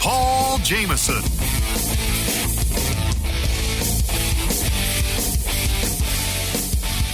Paul Jamison.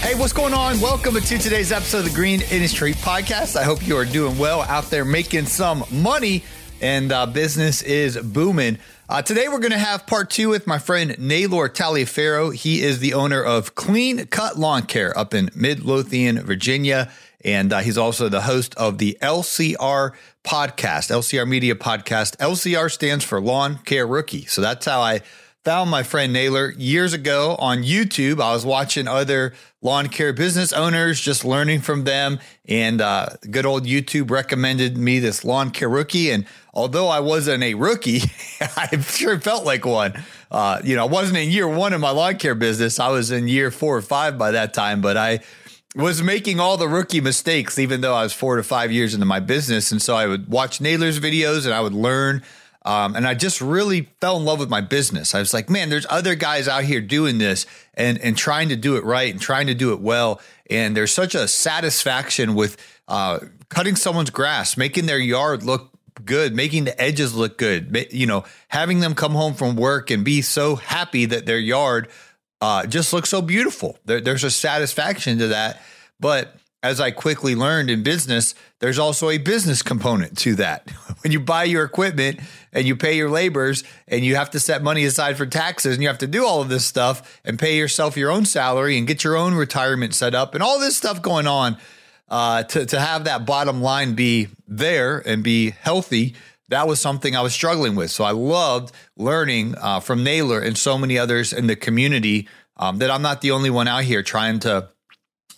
Hey, what's going on? Welcome to today's episode of the Green Industry Podcast. I hope you are doing well out there making some money and uh, business is booming. Uh, today, we're going to have part two with my friend Naylor Taliaferro. He is the owner of Clean Cut Lawn Care up in Midlothian, Virginia. And uh, he's also the host of the LCR podcast, LCR Media Podcast. LCR stands for Lawn Care Rookie. So that's how I found my friend Naylor years ago on YouTube. I was watching other lawn care business owners, just learning from them. And uh, good old YouTube recommended me this lawn care rookie. And although I wasn't a rookie, I sure felt like one. Uh, you know, I wasn't in year one of my lawn care business. I was in year four or five by that time, but I was making all the rookie mistakes, even though I was four to five years into my business. And so I would watch Naylor's videos and I would learn um, and I just really fell in love with my business. I was like, man, there's other guys out here doing this and and trying to do it right and trying to do it well. And there's such a satisfaction with uh, cutting someone's grass, making their yard look good, making the edges look good. You know, having them come home from work and be so happy that their yard uh, just looks so beautiful. There, there's a satisfaction to that, but as I quickly learned in business, there's also a business component to that. when you buy your equipment and you pay your laborers and you have to set money aside for taxes and you have to do all of this stuff and pay yourself your own salary and get your own retirement set up and all this stuff going on uh, to, to have that bottom line be there and be healthy. That was something I was struggling with. So I loved learning uh, from Naylor and so many others in the community um, that I'm not the only one out here trying to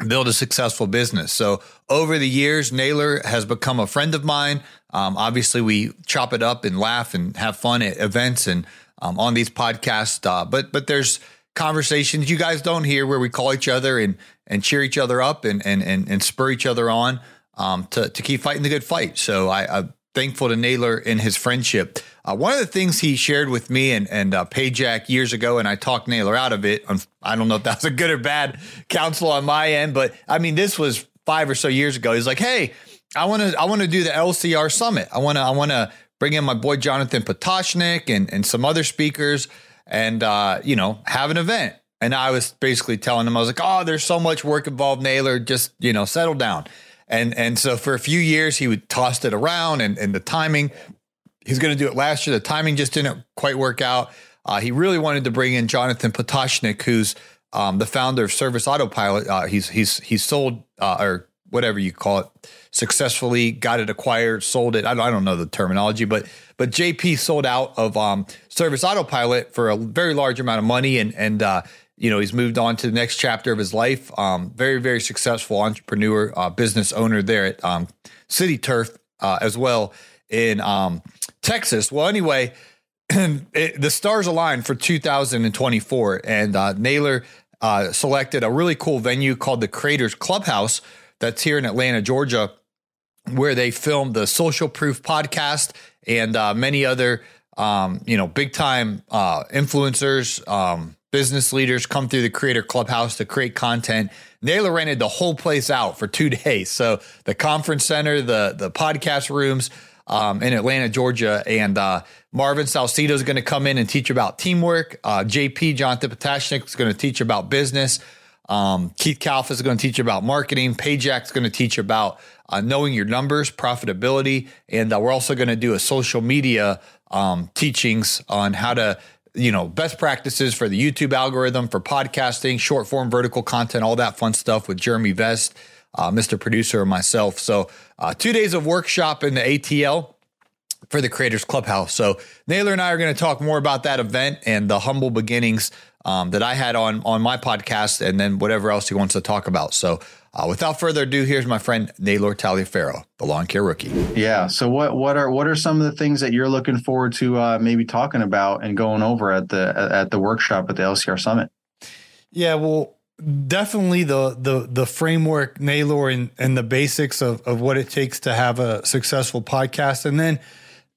build a successful business. So over the years, Naylor has become a friend of mine. Um, obviously, we chop it up and laugh and have fun at events and um, on these podcasts. Uh, but but there's conversations you guys don't hear where we call each other and and cheer each other up and and and, and spur each other on um, to to keep fighting the good fight. So I, I'm thankful to Naylor in his friendship. Uh, one of the things he shared with me and and uh, Pajak years ago, and I talked Naylor out of it. I don't know if that was a good or bad counsel on my end, but I mean, this was five or so years ago. He's like, "Hey, I want to I want to do the LCR summit. I want to I want to bring in my boy Jonathan Potashnik and and some other speakers, and uh, you know, have an event." And I was basically telling him, I was like, "Oh, there's so much work involved, Naylor. Just you know, settle down." And and so for a few years, he would toss it around, and and the timing He's going to do it last year. The timing just didn't quite work out. Uh, he really wanted to bring in Jonathan Potashnik, who's um, the founder of Service Autopilot. Uh, he's he's he's sold uh, or whatever you call it successfully, got it acquired, sold it. I don't, I don't know the terminology, but but JP sold out of um, Service Autopilot for a very large amount of money, and and uh, you know he's moved on to the next chapter of his life. Um, very very successful entrepreneur, uh, business owner there at um, City Turf uh, as well in um, Texas. Well, anyway, it, the stars aligned for 2024, and uh, Naylor uh, selected a really cool venue called the Creators Clubhouse that's here in Atlanta, Georgia, where they filmed the Social Proof podcast and uh, many other, um, you know, big time uh, influencers, um, business leaders come through the Creator Clubhouse to create content. Naylor rented the whole place out for two days. So the conference center, the the podcast rooms um, in Atlanta, Georgia. And uh, Marvin Salcido is going to come in and teach about teamwork. Uh, JP, Jonathan Potashnik is going to teach about business. Um, Keith Kalf is going to teach about marketing. Pajak is going to teach about uh, knowing your numbers, profitability, and uh, we're also going to do a social media um, teachings on how to you know best practices for the YouTube algorithm for podcasting, short form vertical content, all that fun stuff with Jeremy Vest, uh, Mr. Producer, and myself. So uh, two days of workshop in the ATL for the Creators Clubhouse. So Naylor and I are going to talk more about that event and the humble beginnings um, that I had on on my podcast, and then whatever else he wants to talk about. So. Uh, without further ado, here's my friend Naylor Taliaferro, the lawn care rookie. Yeah. So what what are what are some of the things that you're looking forward to uh, maybe talking about and going over at the at the workshop at the LCR Summit? Yeah. Well, definitely the the the framework, Naylor, and and the basics of of what it takes to have a successful podcast, and then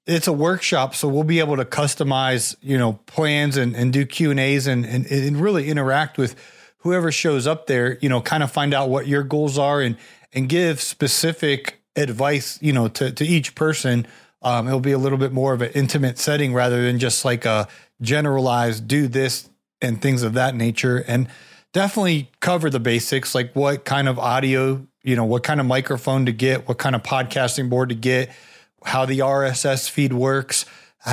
it's a workshop, so we'll be able to customize, you know, plans and, and do Q and A's and, and really interact with whoever shows up there, you know, kind of find out what your goals are and and give specific advice, you know, to to each person. Um, it'll be a little bit more of an intimate setting rather than just like a generalized do this and things of that nature. And definitely cover the basics, like what kind of audio, you know, what kind of microphone to get, what kind of podcasting board to get, how the RSS feed works,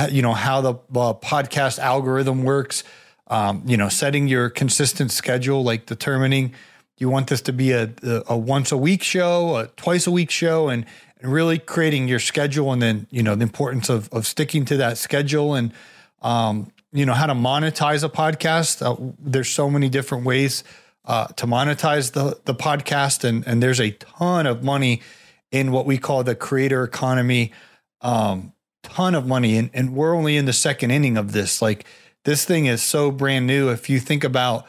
you know, how the uh, podcast algorithm works um, you know, setting your consistent schedule, like determining you want this to be a, a, a once a week show, a twice a week show, and, and really creating your schedule, and then you know the importance of of sticking to that schedule, and um, you know how to monetize a podcast. Uh, there's so many different ways uh, to monetize the the podcast, and and there's a ton of money in what we call the creator economy. Um, ton of money, and and we're only in the second inning of this. Like this thing is so brand new. If you think about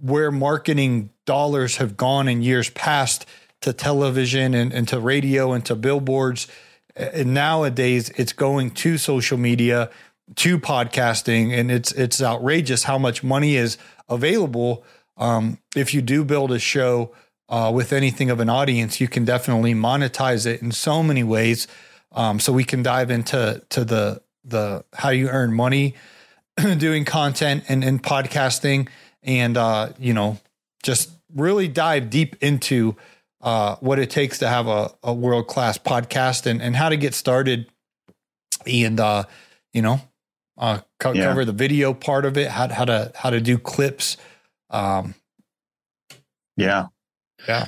where marketing dollars have gone in years past to television and, and to radio and to billboards, and nowadays it's going to social media, to podcasting, and it's it's outrageous how much money is available. Um, if you do build a show uh, with anything of an audience, you can definitely monetize it in so many ways. Um, so we can dive into to the the how you earn money doing content and, and podcasting and uh, you know just really dive deep into uh, what it takes to have a, a world class podcast and, and how to get started and uh, you know uh, co- yeah. cover the video part of it how, how to how to do clips um, yeah yeah.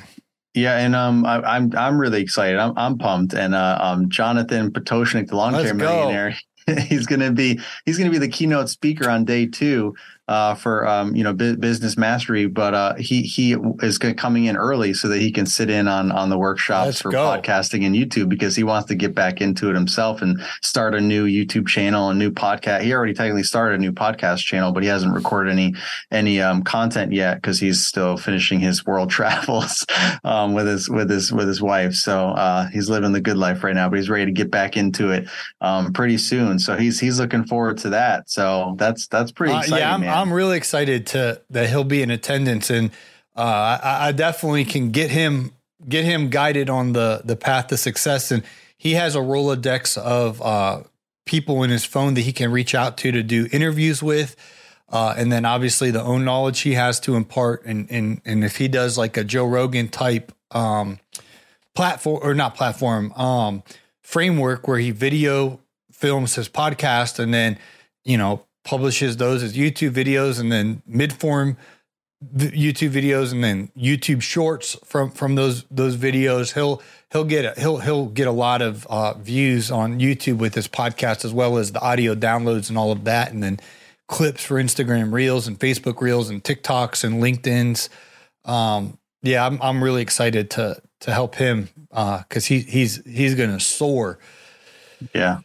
Yeah, and um, I, am I'm, I'm really excited. I'm I'm pumped, and uh, um, Jonathan Potashnik, the lawn Let's care millionaire, he's going to be he's going to be the keynote speaker on day two uh, for um, you know bu- business mastery. But uh, he he is coming in early so that he can sit in on on the workshops Let's for go. podcasting and YouTube because he wants to get back into it himself and start a new YouTube channel, a new podcast. He already technically started a new podcast channel, but he hasn't recorded any any um, content yet because he's still finishing his world travels um, with his with his with his wife. So uh, he's living the good life right now, but he's ready to get back into it um, pretty soon. So he's he's looking forward to that. So that's that's pretty exciting. Uh, yeah, I'm, really excited to that he'll be in attendance, and uh, I, I, definitely can get him get him guided on the the path to success. And he has a rolodex of uh, people in his phone that he can reach out to to do interviews with. Uh, and then obviously the own knowledge he has to impart, and and and if he does like a Joe Rogan type um, platform or not platform um, framework where he video films his podcast and then you know publishes those as YouTube videos and then mid-form YouTube videos and then YouTube shorts from from those those videos. He'll he'll get a, he'll he'll get a lot of uh, views on YouTube with his podcast as well as the audio downloads and all of that, and then clips for Instagram Reels and Facebook Reels and TikToks and LinkedIn's. Um, yeah, I'm I'm really excited to to help him because uh, he he's he's gonna soar. Yeah.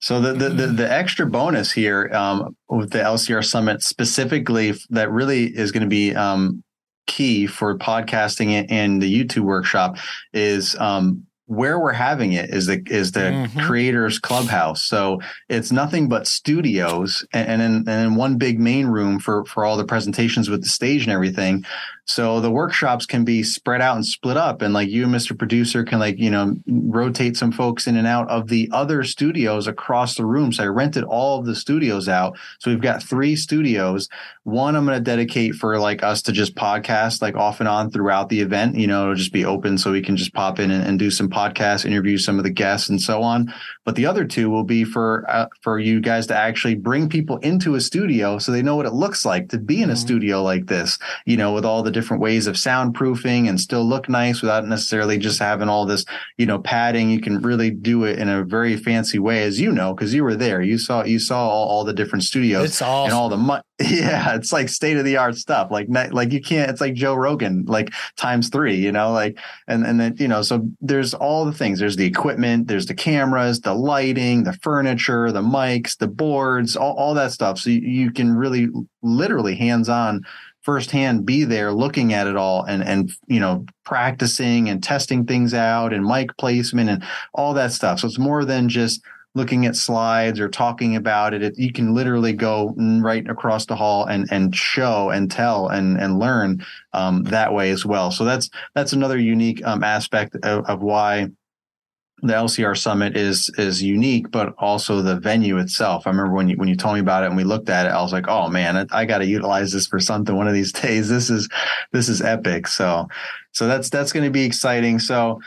So the, the, the the extra bonus here um, with the LCR Summit specifically that really is going to be um, key for podcasting and the YouTube workshop is um, where we're having it is the is the mm-hmm. creators clubhouse so it's nothing but studios and, and then and then one big main room for for all the presentations with the stage and everything so the workshops can be spread out and split up. And like you, Mr. Producer, can like, you know, rotate some folks in and out of the other studios across the room. So I rented all of the studios out. So we've got three studios. One I'm going to dedicate for like us to just podcast like off and on throughout the event. You know, it'll just be open so we can just pop in and, and do some podcasts, interview some of the guests and so on. But the other two will be for uh, for you guys to actually bring people into a studio so they know what it looks like to be in a mm-hmm. studio like this, you know, with all the different ways of soundproofing and still look nice without necessarily just having all this, you know, padding. You can really do it in a very fancy way, as you know, because you were there. You saw you saw all, all the different studios awesome. and all the money. Yeah, it's like state of the art stuff. Like like you can't. It's like Joe Rogan, like times three. You know, like and and then you know. So there's all the things. There's the equipment. There's the cameras, the lighting, the furniture, the mics, the boards, all, all that stuff. So you, you can really, literally, hands on firsthand be there looking at it all and and you know practicing and testing things out and mic placement and all that stuff so it's more than just looking at slides or talking about it, it you can literally go right across the hall and and show and tell and and learn um, that way as well so that's that's another unique um, aspect of, of why the LCR summit is is unique, but also the venue itself. I remember when you when you told me about it and we looked at it, I was like, oh man, I, I got to utilize this for something one of these days. This is this is epic. So so that's that's going to be exciting. So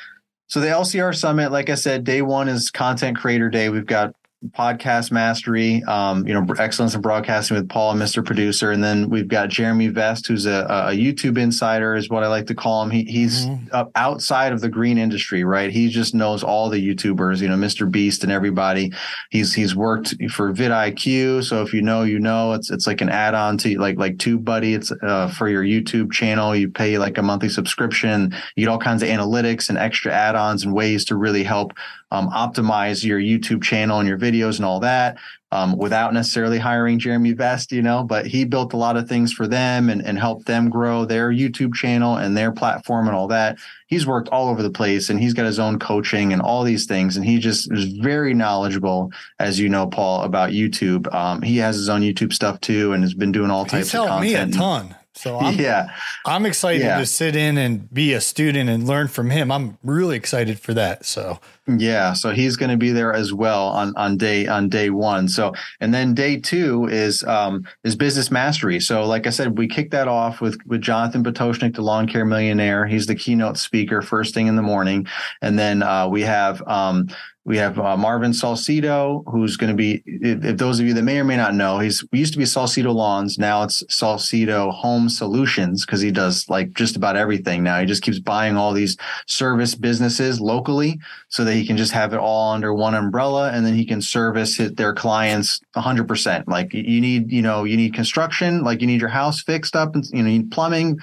so the LCR summit, like I said, day one is content creator day. We've got podcast mastery, um, you know, excellence in broadcasting with Paul, Mr. Producer, and then we've got Jeremy Vest, who's a, a YouTube insider, is what I like to call him. He, he's mm-hmm. outside of the green industry, right? He just knows all the YouTubers, you know, Mr. Beast and everybody. He's he's worked for vidIQ, so if you know, you know. It's it's like an add-on to like like TubeBuddy. It's uh, for your YouTube channel. You pay like a monthly subscription. You get all kinds of analytics and extra add-ons and ways to really help um, optimize your YouTube channel and your videos and all that um, without necessarily hiring Jeremy Vest, you know, but he built a lot of things for them and, and helped them grow their YouTube channel and their platform and all that. He's worked all over the place and he's got his own coaching and all these things. And he just is very knowledgeable, as you know, Paul, about YouTube. Um, he has his own YouTube stuff too and has been doing all types he's of content. me a ton. So I'm, yeah, I'm excited yeah. to sit in and be a student and learn from him. I'm really excited for that. So yeah, so he's going to be there as well on on day on day one. So and then day two is um is business mastery. So like I said, we kicked that off with with Jonathan Potashnik, the lawn care millionaire. He's the keynote speaker first thing in the morning, and then uh, we have um we have uh, Marvin Salcido, who's going to be, if, those of you that may or may not know, he's we used to be Salcido Lawns. Now it's Salcido Home Solutions because he does like just about everything now. He just keeps buying all these service businesses locally so that he can just have it all under one umbrella and then he can service his, their clients 100%. Like you need, you know, you need construction, like you need your house fixed up and, you need plumbing,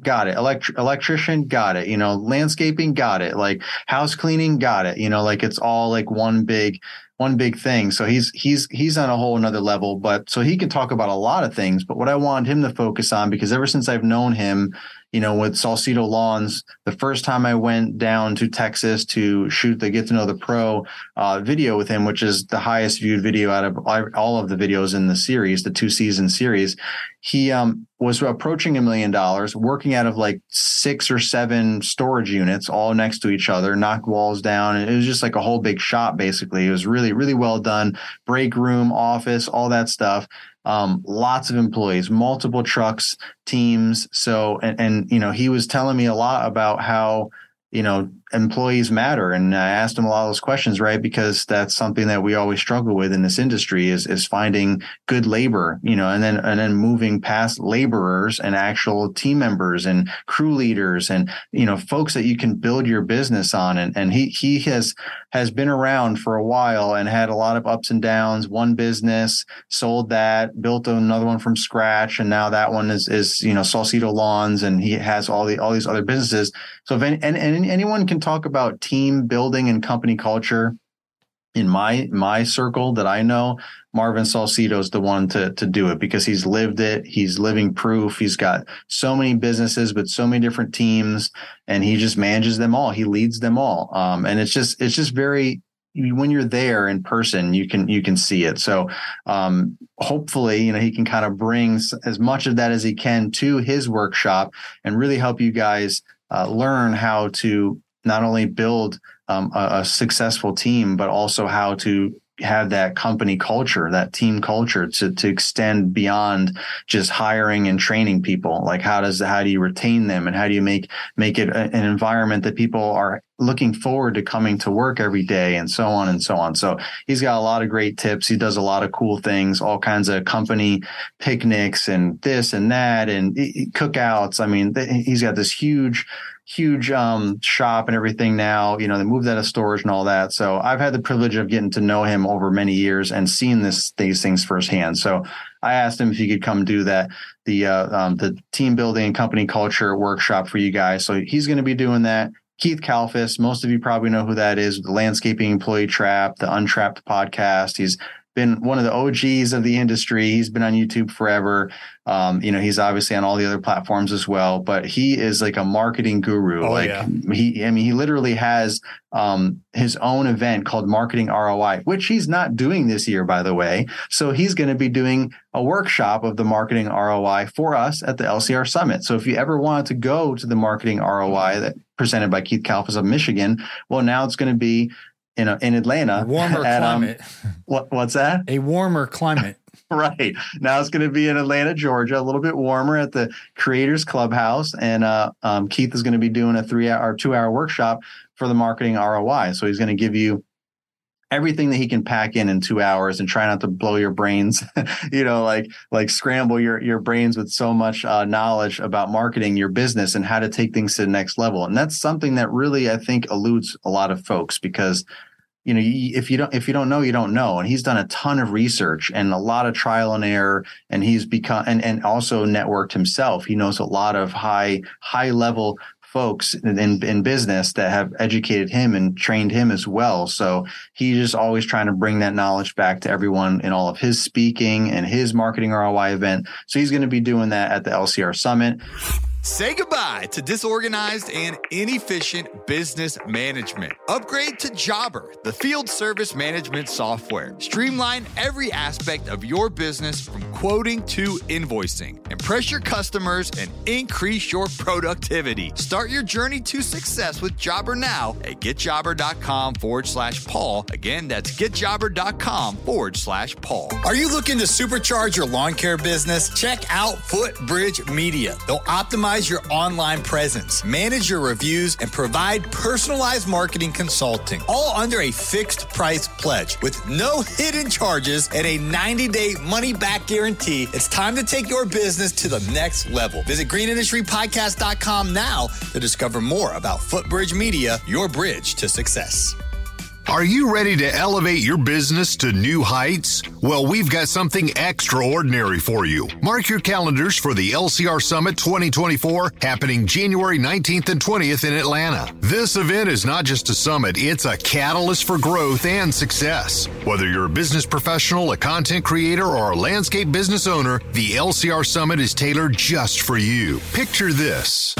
got it. Elect- electrician, got it. You know, landscaping, got it. Like house cleaning, got it. You know, like it's all like one big one big thing. So he's he's he's on a whole another level. But so he can talk about a lot of things. But what I want him to focus on, because ever since I've known him, you know, with Salcido Lawns, the first time I went down to Texas to shoot the Get to Know the Pro uh, video with him, which is the highest viewed video out of all of the videos in the series, the two season series, he um, was approaching a million dollars, working out of like six or seven storage units all next to each other, knocked walls down. And it was just like a whole big shop, basically. It was really, really well done. Break room, office, all that stuff um, lots of employees, multiple trucks, teams. So, and, and, you know, he was telling me a lot about how, you know, employees matter. And I asked him a lot of those questions, right? Because that's something that we always struggle with in this industry is, is finding good labor, you know, and then, and then moving past laborers and actual team members and crew leaders and, you know, folks that you can build your business on. And, and he, he has, has been around for a while and had a lot of ups and downs, one business, sold that, built another one from scratch. And now that one is, is, you know, Salcido Lawns and he has all the, all these other businesses. So if any, and, and anyone can talk about team building and company culture, in my my circle that I know, Marvin Salcido is the one to to do it because he's lived it. He's living proof. He's got so many businesses with so many different teams, and he just manages them all. He leads them all, um, and it's just it's just very when you're there in person you can you can see it so um, hopefully you know he can kind of bring as much of that as he can to his workshop and really help you guys uh, learn how to not only build um, a, a, successful team, but also how to have that company culture, that team culture to, to extend beyond just hiring and training people. Like how does, how do you retain them and how do you make, make it a, an environment that people are looking forward to coming to work every day and so on and so on. So he's got a lot of great tips. He does a lot of cool things, all kinds of company picnics and this and that and cookouts. I mean, he's got this huge huge um, shop and everything now. You know, they moved out of storage and all that. So I've had the privilege of getting to know him over many years and seeing this these things firsthand. So I asked him if he could come do that the uh, um, the team building and company culture workshop for you guys. So he's going to be doing that. Keith Kalfas, most of you probably know who that is, the Landscaping Employee Trap, the Untrapped podcast. He's been one of the OGs of the industry. He's been on YouTube forever. Um, you know, he's obviously on all the other platforms as well, but he is like a marketing guru. Oh, like yeah. he, I mean, he literally has um, his own event called Marketing ROI, which he's not doing this year, by the way. So he's going to be doing a workshop of the marketing ROI for us at the LCR Summit. So if you ever wanted to go to the marketing ROI that presented by Keith Kalfas of Michigan, well, now it's going to be in a, in Atlanta. A warmer at, um, climate. Um, what what's that? A warmer climate. right now, it's going to be in Atlanta, Georgia, a little bit warmer at the Creators Clubhouse, and uh, um, Keith is going to be doing a three hour, two hour workshop for the marketing ROI. So he's going to give you everything that he can pack in in two hours and try not to blow your brains you know like like scramble your your brains with so much uh, knowledge about marketing your business and how to take things to the next level. And that's something that really i think eludes a lot of folks because you know if you don't if you don't know you don't know. And he's done a ton of research and a lot of trial and error and he's become and and also networked himself. He knows a lot of high high level folks in, in business that have educated him and trained him as well. So he's just always trying to bring that knowledge back to everyone in all of his speaking and his marketing ROI event. So he's going to be doing that at the LCR Summit. Say goodbye to disorganized and inefficient business management. Upgrade to Jobber, the field service management software. Streamline every aspect of your business from quoting to invoicing. Impress your customers and increase your productivity. Start your journey to success with Jobber now at getjobber.com forward slash Paul. Again, that's getjobber.com forward slash Paul. Are you looking to supercharge your lawn care business? Check out Footbridge Media. They'll optimize optimize your online presence, manage your reviews, and provide personalized marketing consulting, all under a fixed price pledge with no hidden charges and a 90 day money back guarantee. It's time to take your business to the next level. Visit greenindustrypodcast.com now to discover more about Footbridge Media, your bridge to success. Are you ready to elevate your business to new heights? Well, we've got something extraordinary for you. Mark your calendars for the LCR Summit 2024 happening January 19th and 20th in Atlanta. This event is not just a summit, it's a catalyst for growth and success. Whether you're a business professional, a content creator, or a landscape business owner, the LCR Summit is tailored just for you. Picture this.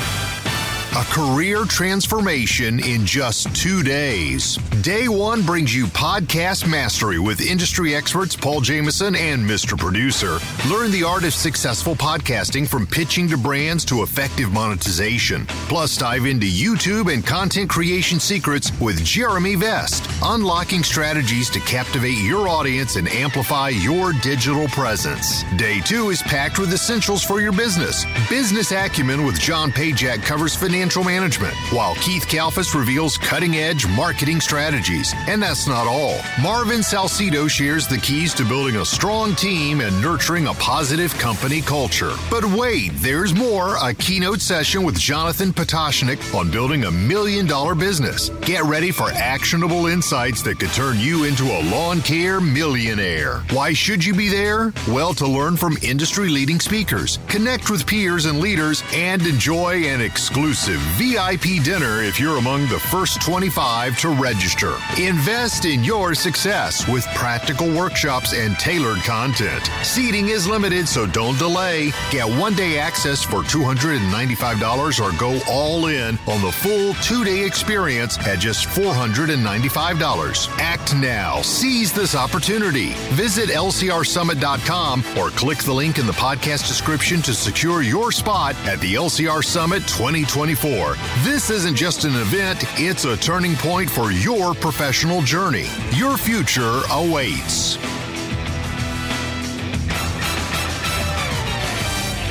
A career transformation in just two days. Day one brings you podcast mastery with industry experts Paul Jamison and Mr. Producer. Learn the art of successful podcasting from pitching to brands to effective monetization. Plus, dive into YouTube and content creation secrets with Jeremy Vest, unlocking strategies to captivate your audience and amplify your digital presence. Day two is packed with essentials for your business. Business acumen with John Pajak covers financial financial management, while Keith Kalfas reveals cutting edge marketing strategies. And that's not all. Marvin Salcido shares the keys to building a strong team and nurturing a positive company culture. But wait, there's more a keynote session with Jonathan Potashnik on building a million dollar business. Get ready for actionable insights that could turn you into a lawn care millionaire. Why should you be there? Well, to learn from industry leading speakers, connect with peers and leaders, and enjoy an exclusive exclusive VIP dinner if you're among the first 25 to register. Invest in your success with practical workshops and tailored content. Seating is limited, so don't delay. Get one day access for $295 or go all in on the full two day experience at just $495. Act now. Seize this opportunity. Visit lcrsummit.com or click the link in the podcast description to secure your spot at the LCR Summit 2024. This isn't just an event, it's a turning point for your professional journey. Your future awaits.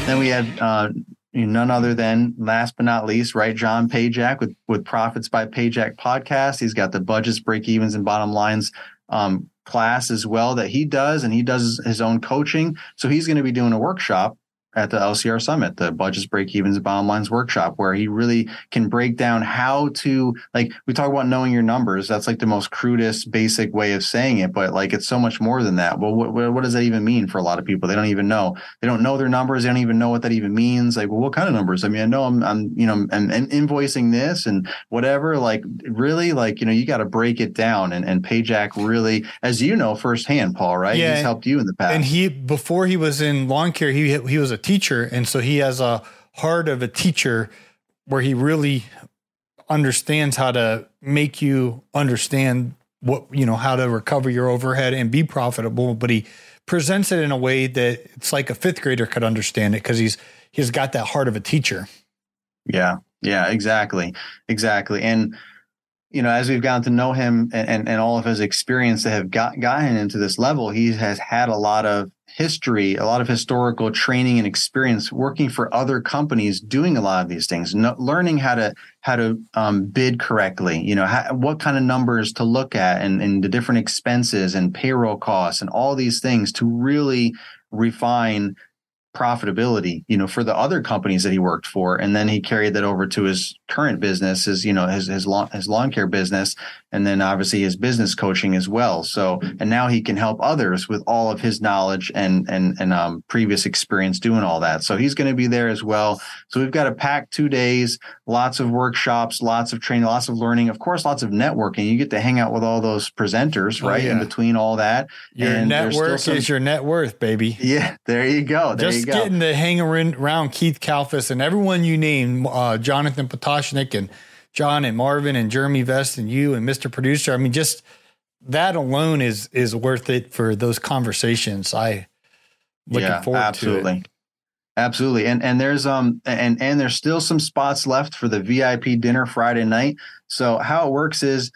Then we had uh, none other than, last but not least, right, John Pajak with with Profits by Pajak podcast. He's got the budgets, break evens, and bottom lines um, class as well that he does, and he does his own coaching. So he's going to be doing a workshop at the LCR Summit, the Budgets, Break Evens, Bottom Lines workshop, where he really can break down how to, like, we talk about knowing your numbers. That's like the most crudest, basic way of saying it, but like it's so much more than that. Well, what, what does that even mean for a lot of people? They don't even know. They don't know their numbers. They don't even know what that even means. Like, well, what kind of numbers? I mean, I know I'm, I'm you know, I'm, I'm invoicing this and whatever. Like, really, like, you know, you got to break it down. And, and Pajak really, as you know firsthand, Paul, right? Yeah, He's helped you in the past. And he, before he was in lawn care, he he was a teacher, and so he has a heart of a teacher, where he really understands how to make you understand what you know how to recover your overhead and be profitable. But he presents it in a way that it's like a fifth grader could understand it because he's he's got that heart of a teacher. Yeah, yeah, exactly, exactly, and you know, as we've gotten to know him and, and, and all of his experience that have got gotten into this level, he has had a lot of history, a lot of historical training and experience working for other companies, doing a lot of these things, no, learning how to how to um, bid correctly. You know, how, what kind of numbers to look at, and, and the different expenses and payroll costs, and all these things to really refine profitability you know for the other companies that he worked for. And then he carried that over to his current business his you know his his lawn his lawn care business and then obviously his business coaching as well. So and now he can help others with all of his knowledge and and and um, previous experience doing all that. So he's going to be there as well. So we've got a packed two days lots of workshops lots of training lots of learning of course lots of networking. You get to hang out with all those presenters right oh, yeah. in between all that your and network some, is your net worth baby. Yeah there you go. There Just go. getting to hang around Keith Kalfas and everyone you name, uh, Jonathan Potashnik and John and Marvin and Jeremy Vest and you and Mr. Producer. I mean, just that alone is is worth it for those conversations. I looking yeah, forward absolutely. to it. Absolutely. And and there's um and and there's still some spots left for the VIP dinner Friday night. So how it works is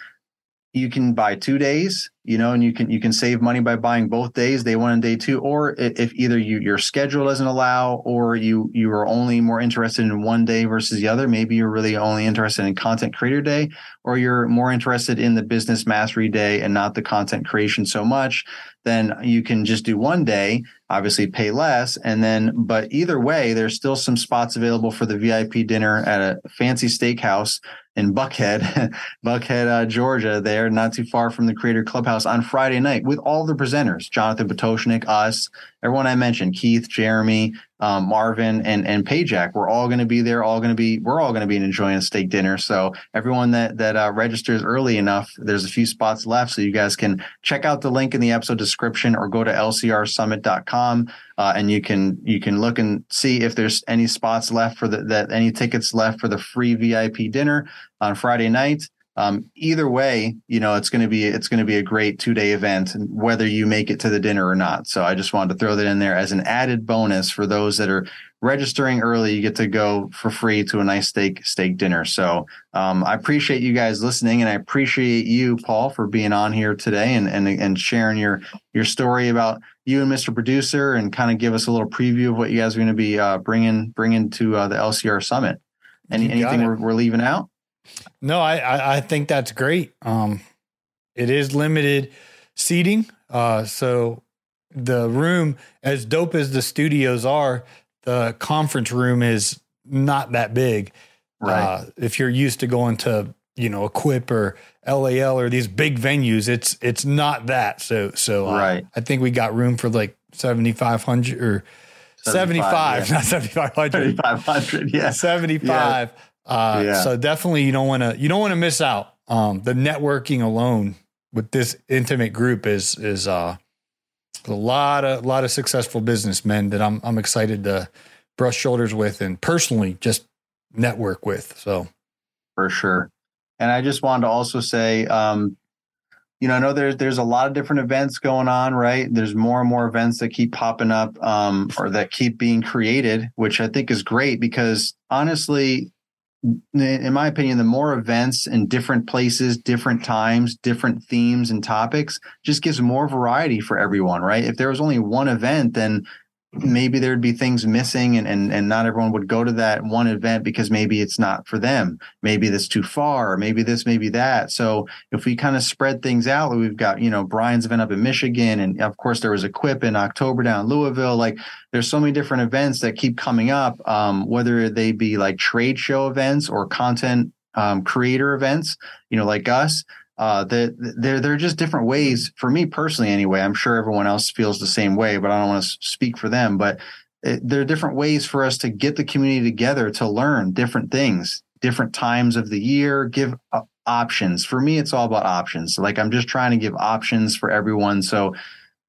you can buy two days you know and you can you can save money by buying both days day one and day two or if either you your schedule doesn't allow or you you are only more interested in one day versus the other maybe you're really only interested in content creator day or you're more interested in the business mastery day and not the content creation so much then you can just do one day obviously pay less and then but either way there's still some spots available for the vip dinner at a fancy steakhouse in Buckhead, Buckhead, uh, Georgia, there, not too far from the Creator Clubhouse on Friday night with all the presenters Jonathan Potashnik, us, everyone I mentioned, Keith, Jeremy, um, Marvin, and and Pajak. We're all going to be there. All going to be. We're all going to be enjoying a steak dinner. So everyone that that uh, registers early enough, there's a few spots left, so you guys can check out the link in the episode description or go to lcrsummit.com uh, and you can you can look and see if there's any spots left for the that any tickets left for the free VIP dinner on Friday night. Um, either way, you know it's going to be it's going to be a great two day event, and whether you make it to the dinner or not. So I just wanted to throw that in there as an added bonus for those that are registering early. You get to go for free to a nice steak steak dinner. So um, I appreciate you guys listening, and I appreciate you, Paul, for being on here today and and and sharing your your story about you and Mr. Producer, and kind of give us a little preview of what you guys are going to be uh, bringing bringing to uh, the LCR Summit. Any, anything we're, we're leaving out? No, I, I think that's great. Um, it is limited seating. Uh, so the room, as dope as the studios are, the conference room is not that big. Right. Uh, if you're used to going to, you know, Equip or LAL or these big venues, it's it's not that. So so uh, right. I think we got room for like 7,500 or 75, 75 yeah. not 7,500. 7,500, yeah. 75. Uh, yeah. So definitely, you don't want to you don't want to miss out. Um, the networking alone with this intimate group is is uh, a lot of lot of successful businessmen that I'm I'm excited to brush shoulders with and personally just network with. So for sure. And I just wanted to also say, um, you know, I know there's there's a lot of different events going on, right? There's more and more events that keep popping up, um, or that keep being created, which I think is great because honestly, in my opinion, the more events in different places, different times, different themes and topics just gives more variety for everyone, right? If there was only one event, then maybe there'd be things missing and, and and not everyone would go to that one event because maybe it's not for them. Maybe that's too far maybe this maybe that. So if we kind of spread things out we've got you know brian's event up in michigan and of course there was equip in october down in louisville. Like there's so many different events that keep coming up um, whether they be like trade show events or content um, creator events you know like us uh, that they're they're just different ways for me personally. Anyway, I'm sure everyone else feels the same way, but I don't want to speak for them. But it, there are different ways for us to get the community together to learn different things, different times of the year, give uh, options. For me, it's all about options. Like I'm just trying to give options for everyone. So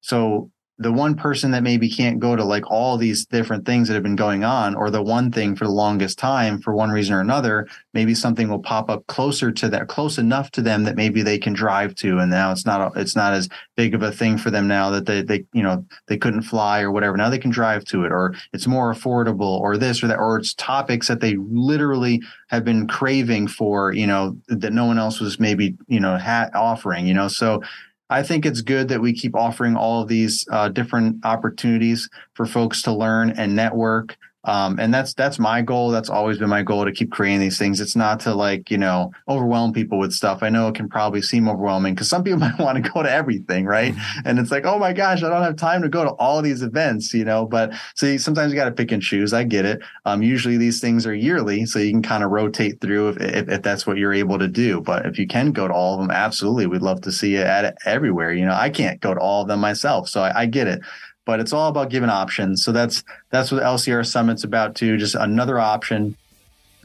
so the one person that maybe can't go to like all these different things that have been going on or the one thing for the longest time for one reason or another maybe something will pop up closer to that close enough to them that maybe they can drive to and now it's not it's not as big of a thing for them now that they they you know they couldn't fly or whatever. Now they can drive to it or it's more affordable or this or that or it's topics that they literally have been craving for you know that no one else was maybe you know ha- offering you know? So I think it's good that we keep offering all of these uh, different opportunities for folks to learn and network um, and that's that's my goal. That's always been my goal to keep creating these things. It's not to like you know overwhelm people with stuff. I know it can probably seem overwhelming because some people might want to go to everything, right? Mm-hmm. And it's like, oh my gosh, I don't have time to go to all these events, you know. But see, sometimes you got to pick and choose. I get it. Um, usually these things are yearly, so you can kind of rotate through if, if, if that's what you're able to do. But if you can go to all of them, absolutely, we'd love to see you at it everywhere. You know, I can't go to all of them myself, so I, I get it but it's all about giving options. So that's that's what LCR Summit's about too. Just another option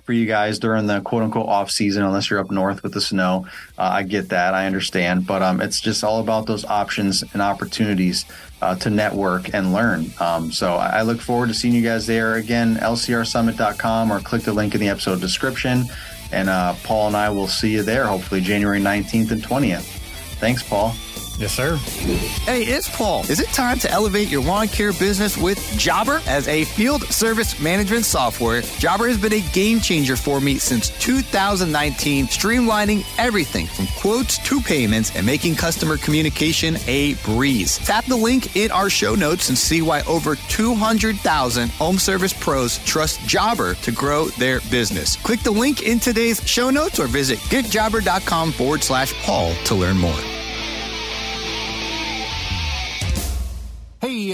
for you guys during the quote unquote off season, unless you're up north with the snow. Uh, I get that, I understand, but um, it's just all about those options and opportunities uh, to network and learn. Um, so I look forward to seeing you guys there again. LCRSummit.com or click the link in the episode description. And uh, Paul and I will see you there, hopefully January 19th and 20th. Thanks, Paul. Yes, sir. Hey, it's Paul. Is it time to elevate your lawn care business with Jobber? As a field service management software, Jobber has been a game changer for me since 2019, streamlining everything from quotes to payments and making customer communication a breeze. Tap the link in our show notes and see why over 200,000 home service pros trust Jobber to grow their business. Click the link in today's show notes or visit getjobber.com forward slash Paul to learn more.